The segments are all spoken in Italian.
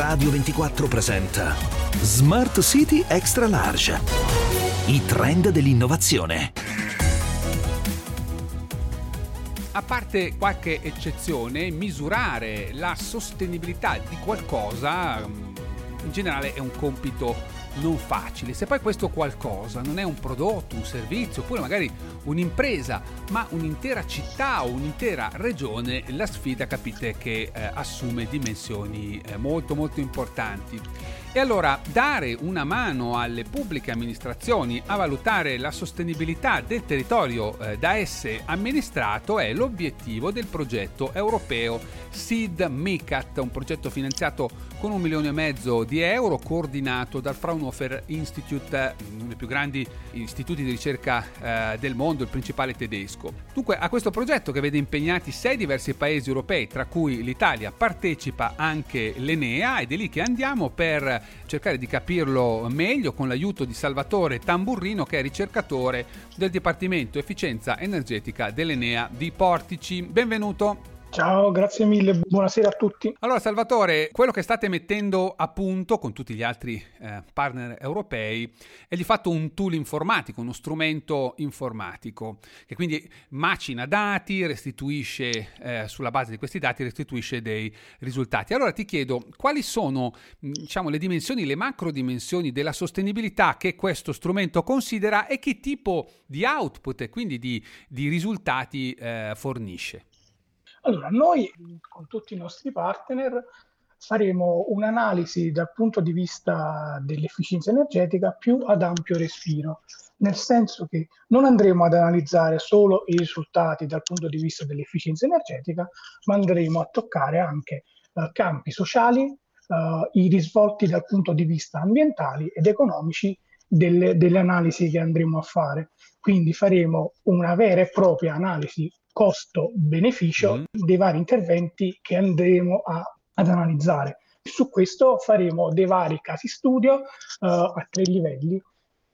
Radio 24 presenta Smart City Extra Large. I trend dell'innovazione. A parte qualche eccezione, misurare la sostenibilità di qualcosa mm, in generale è un compito non facile. Se poi questo qualcosa non è un prodotto, un servizio, oppure magari un'impresa, ma un'intera città o un'intera regione, la sfida capite che eh, assume dimensioni eh, molto molto importanti. E allora dare una mano alle pubbliche amministrazioni a valutare la sostenibilità del territorio eh, da esse amministrato è l'obiettivo del progetto europeo SID MICAT, un progetto finanziato con un milione e mezzo di euro coordinato dal Fraunhofer Institute, uno dei più grandi istituti di ricerca eh, del mondo, il principale tedesco. Dunque a questo progetto che vede impegnati sei diversi paesi europei, tra cui l'Italia, partecipa anche l'Enea ed è lì che andiamo per cercare di capirlo meglio con l'aiuto di Salvatore Tamburrino che è ricercatore del Dipartimento Efficienza Energetica dell'Enea di Portici. Benvenuto. Ciao, grazie mille, buonasera a tutti. Allora Salvatore, quello che state mettendo a punto con tutti gli altri eh, partner europei è di fatto un tool informatico, uno strumento informatico che quindi macina dati, restituisce eh, sulla base di questi dati, restituisce dei risultati. Allora ti chiedo quali sono diciamo, le dimensioni, le macro dimensioni della sostenibilità che questo strumento considera e che tipo di output e quindi di, di risultati eh, fornisce. Allora, noi con tutti i nostri partner faremo un'analisi dal punto di vista dell'efficienza energetica più ad ampio respiro, nel senso che non andremo ad analizzare solo i risultati dal punto di vista dell'efficienza energetica, ma andremo a toccare anche uh, campi sociali, uh, i risvolti dal punto di vista ambientali ed economici delle, delle analisi che andremo a fare. Quindi faremo una vera e propria analisi costo-beneficio mm. dei vari interventi che andremo a, ad analizzare. Su questo faremo dei vari casi studio uh, a tre livelli,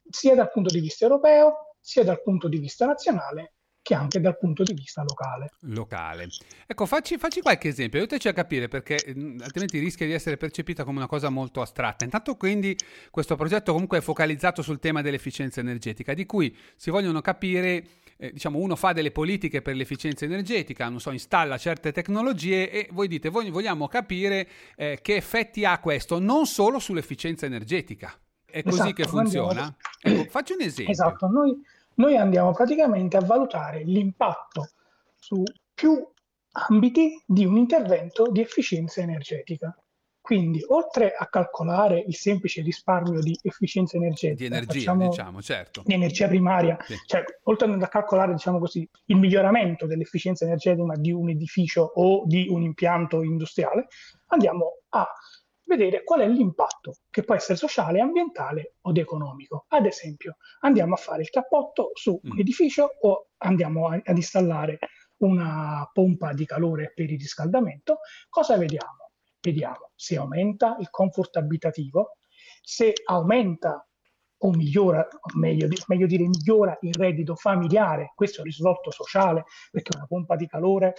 sia dal punto di vista europeo, sia dal punto di vista nazionale che anche dal punto di vista locale. Locale. Ecco, facci, facci qualche esempio, aiutaci a capire perché mh, altrimenti rischia di essere percepita come una cosa molto astratta. Intanto quindi questo progetto comunque è focalizzato sul tema dell'efficienza energetica, di cui si vogliono capire eh, diciamo uno fa delle politiche per l'efficienza energetica, non so, installa certe tecnologie e voi dite, voi vogliamo capire eh, che effetti ha questo non solo sull'efficienza energetica. È così esatto, che funziona? Andiamo... Ecco, faccio un esempio. Esatto, noi, noi andiamo praticamente a valutare l'impatto su più ambiti di un intervento di efficienza energetica. Quindi, oltre a calcolare il semplice risparmio di efficienza energetica, di energia, diciamo, certo. Di energia primaria, sì. cioè, oltre a calcolare, diciamo così, il miglioramento dell'efficienza energetica di un edificio o di un impianto industriale, andiamo a vedere qual è l'impatto, che può essere sociale, ambientale o economico. Ad esempio, andiamo a fare il cappotto su un mm. edificio o andiamo a, ad installare una pompa di calore per il riscaldamento, cosa vediamo? Vediamo se aumenta il comfort abitativo, se aumenta o migliora, o meglio, meglio, dire migliora il reddito familiare, questo è un risvolto sociale, perché una pompa di calore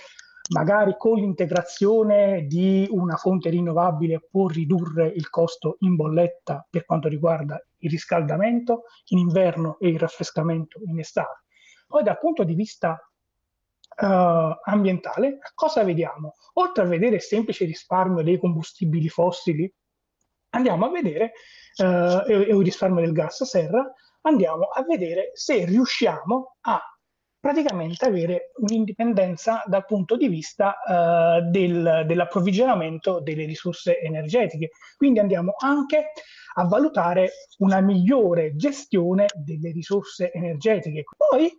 magari con l'integrazione di una fonte rinnovabile può ridurre il costo in bolletta per quanto riguarda il riscaldamento in inverno e il raffrescamento in estate. Poi dal punto di vista uh, ambientale, cosa vediamo? Oltre a vedere il semplice risparmio dei combustibili fossili, andiamo a vedere uh, e, e il risparmio del gas serra, andiamo a vedere se riusciamo a praticamente avere un'indipendenza dal punto di vista uh, del, dell'approvvigionamento delle risorse energetiche. Quindi andiamo anche a valutare una migliore gestione delle risorse energetiche. Poi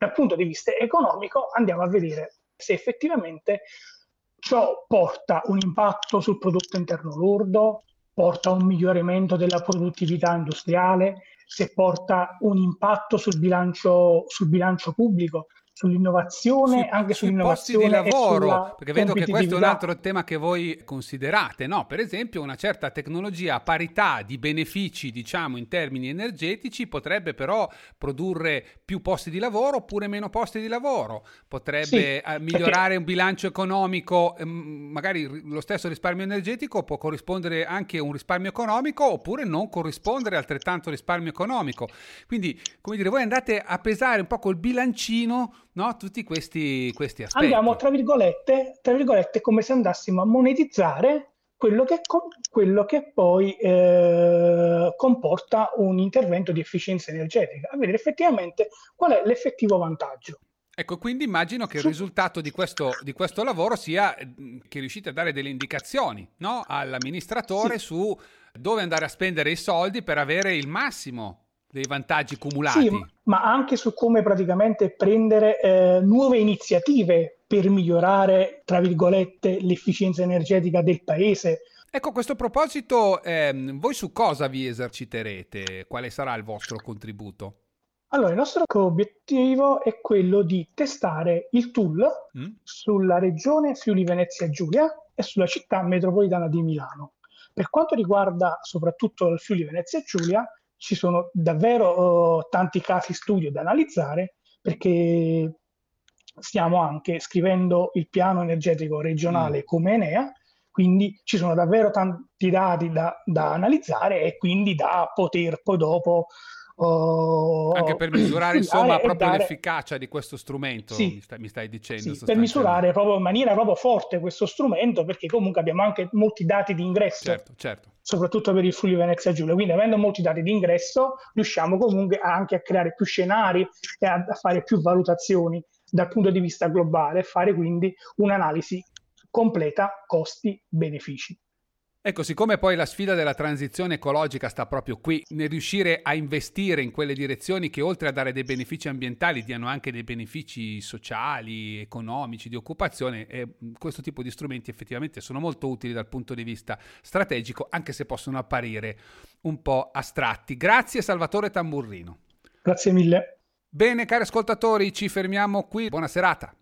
dal punto di vista economico andiamo a vedere se effettivamente ciò porta un impatto sul prodotto interno lordo, porta un miglioramento della produttività industriale, se porta un impatto sul bilancio, sul bilancio pubblico, sull'innovazione, su, anche sull'innovazione di lavoro, perché vedo che questo è un altro tema che voi considerate, no? Per esempio, una certa tecnologia a parità di benefici, diciamo, in termini energetici, potrebbe però produrre più posti di lavoro oppure meno posti di lavoro, potrebbe sì, eh, migliorare perché... un bilancio economico, ehm, magari lo stesso risparmio energetico può corrispondere anche a un risparmio economico oppure non corrispondere altrettanto risparmio economico. Quindi, come dire, voi andate a pesare un po' col bilancino no? tutti questi, questi aspetti. Andiamo, tra virgolette, tra virgolette, come se andassimo a monetizzare quello che, quello che poi eh, comporta un intervento di efficienza energetica, a vedere effettivamente qual è l'effettivo vantaggio. Ecco, quindi immagino che il risultato di questo, di questo lavoro sia che riuscite a dare delle indicazioni no? all'amministratore sì. su dove andare a spendere i soldi per avere il massimo dei vantaggi cumulati. Sì, ma anche su come praticamente prendere eh, nuove iniziative per migliorare, tra virgolette, l'efficienza energetica del paese. Ecco, a questo proposito, ehm, voi su cosa vi eserciterete? Quale sarà il vostro contributo? Allora, il nostro obiettivo è quello di testare il tool mm? sulla regione Friuli Venezia Giulia e sulla città metropolitana di Milano. Per quanto riguarda soprattutto il Friuli Venezia Giulia, ci sono davvero uh, tanti casi studio da analizzare perché stiamo anche scrivendo il piano energetico regionale mm. come Enea, quindi ci sono davvero tanti dati da, da analizzare e quindi da poter poi dopo Anche per misurare insomma proprio dare... l'efficacia di questo strumento, sì, mi, stai, mi, stai, dicendo. Sì, per misurare proprio in maniera proprio forte questo strumento, perché comunque abbiamo anche molti dati di ingresso, certo, certo. soprattutto per il Friuli Venezia Giulia. Quindi avendo molti dati di ingresso riusciamo comunque anche a creare più scenari e a, a fare più valutazioni dal punto di vista globale e fare quindi un'analisi completa costi-benefici. Ecco, siccome poi la sfida della transizione ecologica sta proprio qui, nel riuscire a investire in quelle direzioni che oltre a dare dei benefici ambientali diano anche dei benefici sociali, economici, di occupazione, eh, questo tipo di strumenti effettivamente sono molto utili dal punto di vista strategico, anche se possono apparire un po' astratti. Grazie Salvatore Tamburrino. Grazie mille. Bene cari ascoltatori, ci fermiamo qui. Buona serata.